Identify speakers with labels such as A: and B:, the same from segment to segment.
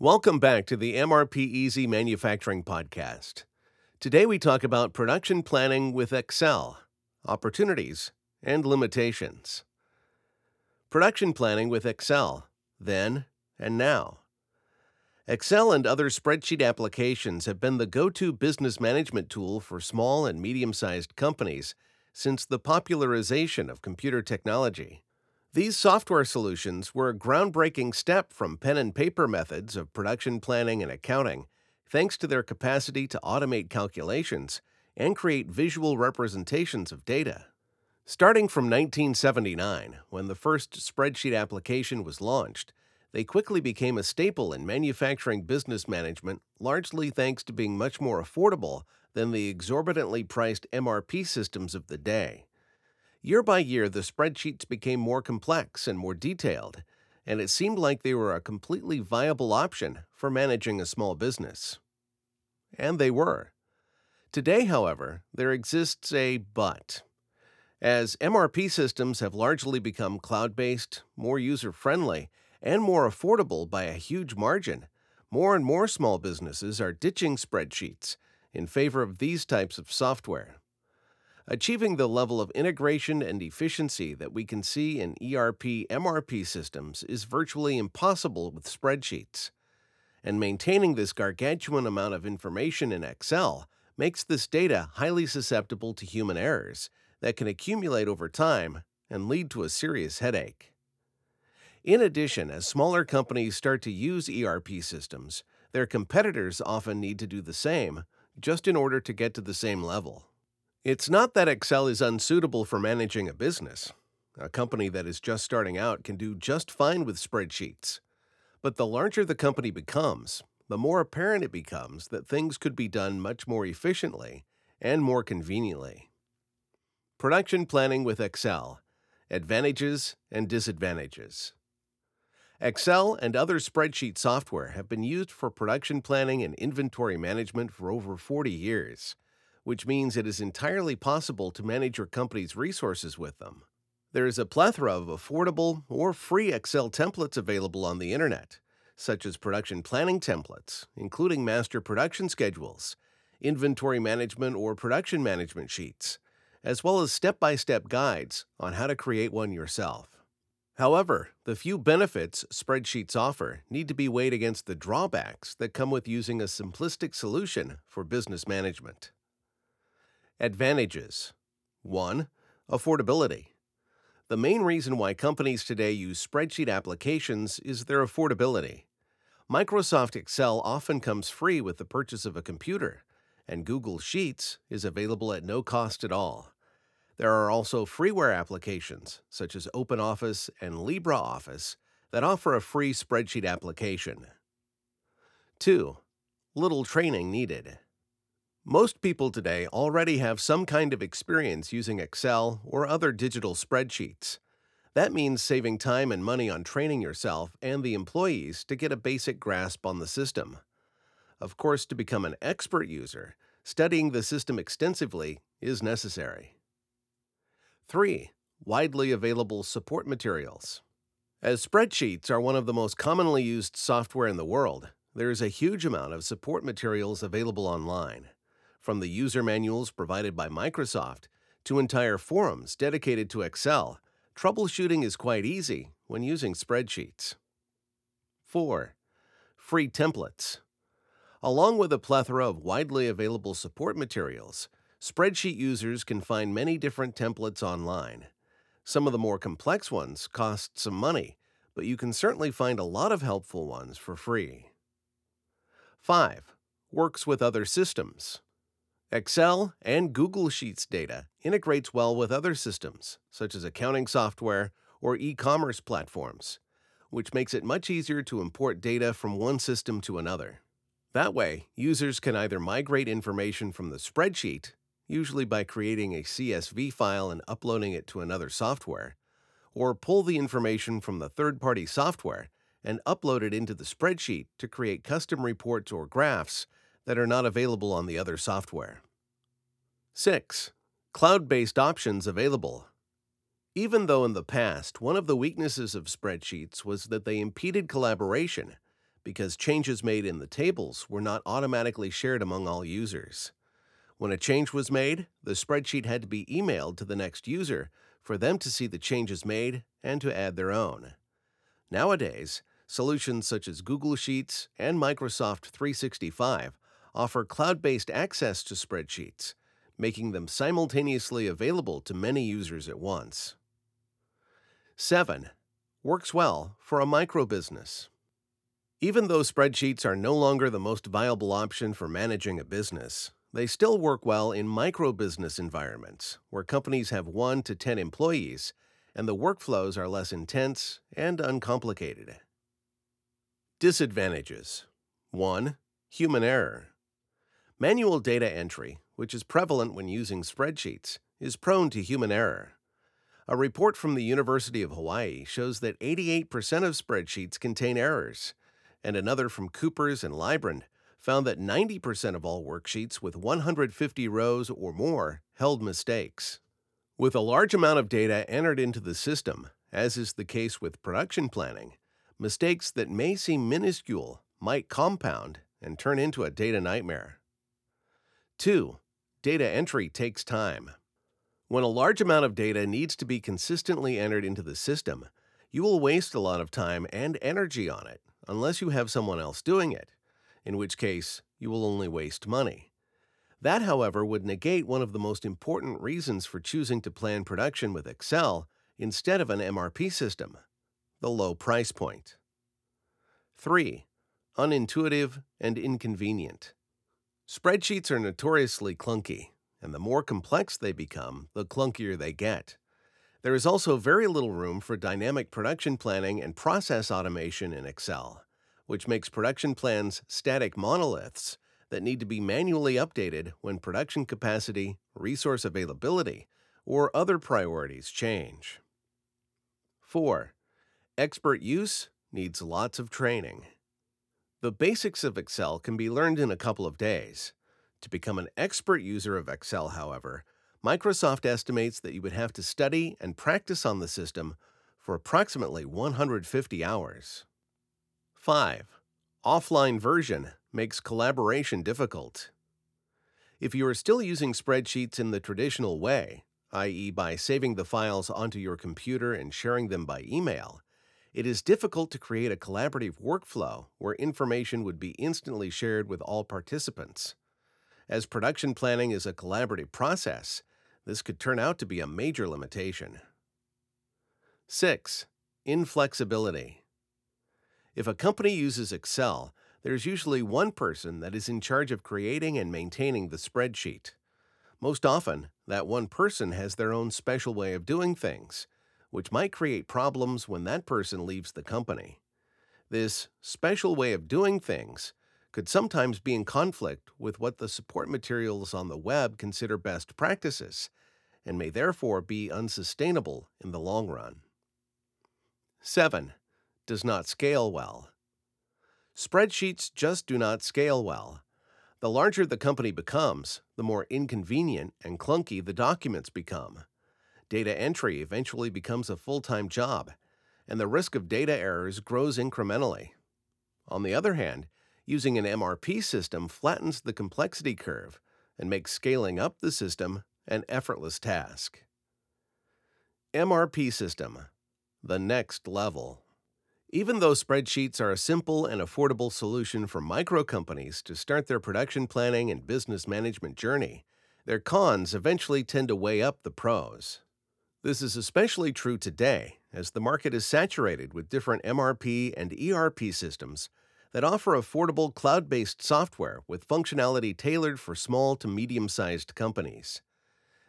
A: Welcome back to the MRPeasy Manufacturing Podcast. Today we talk about production planning with Excel, opportunities, and limitations. Production planning with Excel, then and now. Excel and other spreadsheet applications have been the go to business management tool for small and medium sized companies since the popularization of computer technology. These software solutions were a groundbreaking step from pen and paper methods of production planning and accounting, thanks to their capacity to automate calculations and create visual representations of data. Starting from 1979, when the first spreadsheet application was launched, they quickly became a staple in manufacturing business management, largely thanks to being much more affordable than the exorbitantly priced MRP systems of the day. Year by year, the spreadsheets became more complex and more detailed, and it seemed like they were a completely viable option for managing a small business. And they were. Today, however, there exists a but. As MRP systems have largely become cloud based, more user friendly, and more affordable by a huge margin, more and more small businesses are ditching spreadsheets in favor of these types of software. Achieving the level of integration and efficiency that we can see in ERP MRP systems is virtually impossible with spreadsheets. And maintaining this gargantuan amount of information in Excel makes this data highly susceptible to human errors that can accumulate over time and lead to a serious headache. In addition, as smaller companies start to use ERP systems, their competitors often need to do the same just in order to get to the same level. It's not that Excel is unsuitable for managing a business. A company that is just starting out can do just fine with spreadsheets. But the larger the company becomes, the more apparent it becomes that things could be done much more efficiently and more conveniently. Production planning with Excel Advantages and Disadvantages. Excel and other spreadsheet software have been used for production planning and inventory management for over 40 years which means it is entirely possible to manage your company's resources with them. There is a plethora of affordable or free Excel templates available on the internet, such as production planning templates, including master production schedules, inventory management or production management sheets, as well as step by step guides on how to create one yourself. However, the few benefits spreadsheets offer need to be weighed against the drawbacks that come with using a simplistic solution for business management. Advantages 1. Affordability. The main reason why companies today use spreadsheet applications is their affordability. Microsoft Excel often comes free with the purchase of a computer, and Google Sheets is available at no cost at all. There are also freeware applications, such as OpenOffice and LibreOffice, that offer a free spreadsheet application. 2. Little training needed. Most people today already have some kind of experience using Excel or other digital spreadsheets. That means saving time and money on training yourself and the employees to get a basic grasp on the system. Of course, to become an expert user, studying the system extensively is necessary. 3. Widely available support materials. As spreadsheets are one of the most commonly used software in the world, there is a huge amount of support materials available online from the user manuals provided by Microsoft to entire forums dedicated to Excel, troubleshooting is quite easy when using spreadsheets. 4. Free templates. Along with a plethora of widely available support materials, spreadsheet users can find many different templates online. Some of the more complex ones cost some money, but you can certainly find a lot of helpful ones for free. 5. Works with other systems. Excel and Google Sheets data integrates well with other systems, such as accounting software or e commerce platforms, which makes it much easier to import data from one system to another. That way, users can either migrate information from the spreadsheet, usually by creating a CSV file and uploading it to another software, or pull the information from the third party software and upload it into the spreadsheet to create custom reports or graphs that are not available on the other software. 6. Cloud based options available. Even though in the past one of the weaknesses of spreadsheets was that they impeded collaboration, because changes made in the tables were not automatically shared among all users. When a change was made, the spreadsheet had to be emailed to the next user for them to see the changes made and to add their own. Nowadays, solutions such as Google Sheets and Microsoft 365 offer cloud based access to spreadsheets, making them simultaneously available to many users at once. 7. Works well for a micro business. Even though spreadsheets are no longer the most viable option for managing a business, they still work well in micro business environments where companies have 1 to 10 employees and the workflows are less intense and uncomplicated. Disadvantages 1. Human error. Manual data entry, which is prevalent when using spreadsheets, is prone to human error. A report from the University of Hawaii shows that 88% of spreadsheets contain errors, and another from Coopers and Lybrand found that 90% of all worksheets with 150 rows or more held mistakes. With a large amount of data entered into the system, as is the case with production planning, mistakes that may seem minuscule might compound and turn into a data nightmare. 2. Data entry takes time. When a large amount of data needs to be consistently entered into the system, you will waste a lot of time and energy on it unless you have someone else doing it in which case you will only waste money. That, however, would negate one of the most important reasons for choosing to plan production with Excel instead of an MRP system the low price point. 3. Unintuitive and inconvenient. Spreadsheets are notoriously clunky, and the more complex they become, the clunkier they get. There is also very little room for dynamic production planning and process automation in Excel which makes production plans static monoliths that need to be manually updated when production capacity, resource availability, or other priorities change. 4. Expert use needs lots of training. The basics of Excel can be learned in a couple of days. To become an expert user of Excel, however, Microsoft estimates that you would have to study and practice on the system for approximately 150 hours. 5. Offline version makes collaboration difficult. If you are still using spreadsheets in the traditional way, i.e., by saving the files onto your computer and sharing them by email, it is difficult to create a collaborative workflow where information would be instantly shared with all participants. As production planning is a collaborative process, this could turn out to be a major limitation. 6. Inflexibility. If a company uses Excel, there's usually one person that is in charge of creating and maintaining the spreadsheet. Most often, that one person has their own special way of doing things, which might create problems when that person leaves the company. This special way of doing things could sometimes be in conflict with what the support materials on the web consider best practices and may therefore be unsustainable in the long run. 7 does not scale well. Spreadsheets just do not scale well. The larger the company becomes, the more inconvenient and clunky the documents become. Data entry eventually becomes a full time job, and the risk of data errors grows incrementally. On the other hand, using an MRP system flattens the complexity curve and makes scaling up the system an effortless task. MRP System The Next Level even though spreadsheets are a simple and affordable solution for micro companies to start their production planning and business management journey, their cons eventually tend to weigh up the pros. This is especially true today, as the market is saturated with different MRP and ERP systems that offer affordable cloud based software with functionality tailored for small to medium sized companies.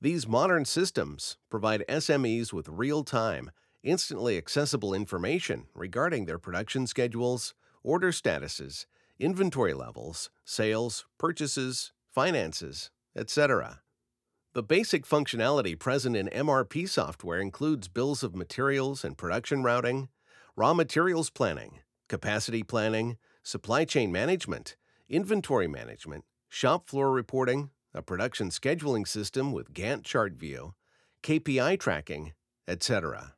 A: These modern systems provide SMEs with real time, instantly accessible information regarding their production schedules, order statuses, inventory levels, sales, purchases, finances, etc. The basic functionality present in MRP software includes bills of materials and production routing, raw materials planning, capacity planning, supply chain management, inventory management, shop floor reporting, a production scheduling system with Gantt chart view, KPI tracking, etc.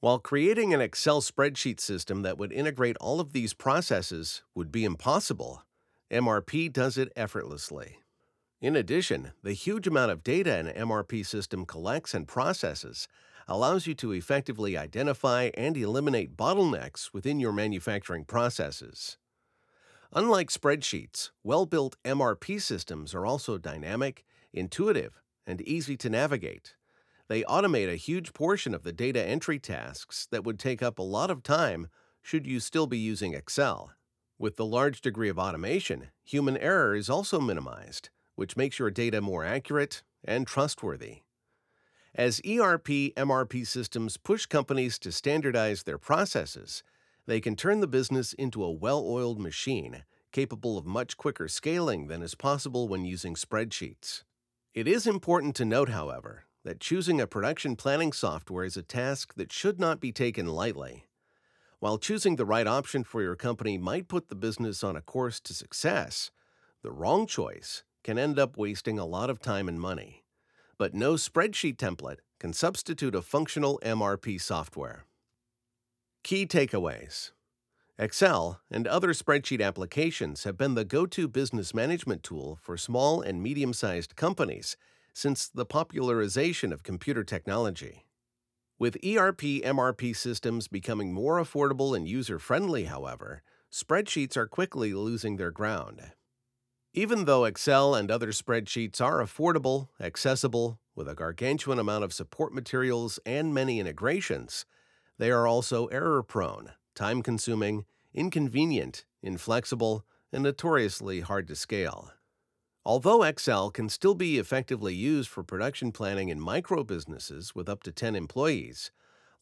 A: While creating an Excel spreadsheet system that would integrate all of these processes would be impossible, MRP does it effortlessly. In addition, the huge amount of data an MRP system collects and processes allows you to effectively identify and eliminate bottlenecks within your manufacturing processes. Unlike spreadsheets, well built MRP systems are also dynamic, intuitive, and easy to navigate. They automate a huge portion of the data entry tasks that would take up a lot of time should you still be using Excel. With the large degree of automation, human error is also minimized, which makes your data more accurate and trustworthy. As ERP MRP systems push companies to standardize their processes, they can turn the business into a well oiled machine capable of much quicker scaling than is possible when using spreadsheets. It is important to note, however, that choosing a production planning software is a task that should not be taken lightly. While choosing the right option for your company might put the business on a course to success, the wrong choice can end up wasting a lot of time and money but no spreadsheet template can substitute a functional MRP software. Key takeaways Excel and other spreadsheet applications have been the go to business management tool for small and medium sized companies since the popularization of computer technology. With ERP MRP systems becoming more affordable and user friendly, however, spreadsheets are quickly losing their ground. Even though Excel and other spreadsheets are affordable, accessible, with a gargantuan amount of support materials and many integrations, they are also error prone, time consuming, inconvenient, inflexible, and notoriously hard to scale. Although Excel can still be effectively used for production planning in micro businesses with up to 10 employees,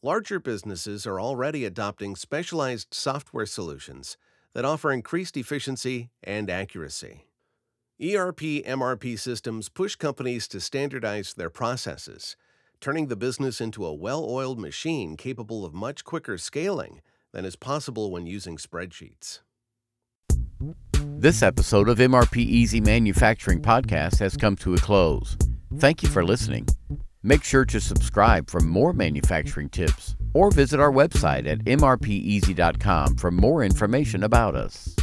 A: larger businesses are already adopting specialized software solutions that offer increased efficiency and accuracy. ERP MRP systems push companies to standardize their processes, turning the business into a well oiled machine capable of much quicker scaling than is possible when using spreadsheets.
B: This episode of MRPeasy Manufacturing Podcast has come to a close. Thank you for listening. Make sure to subscribe for more manufacturing tips or visit our website at mrpeasy.com for more information about us.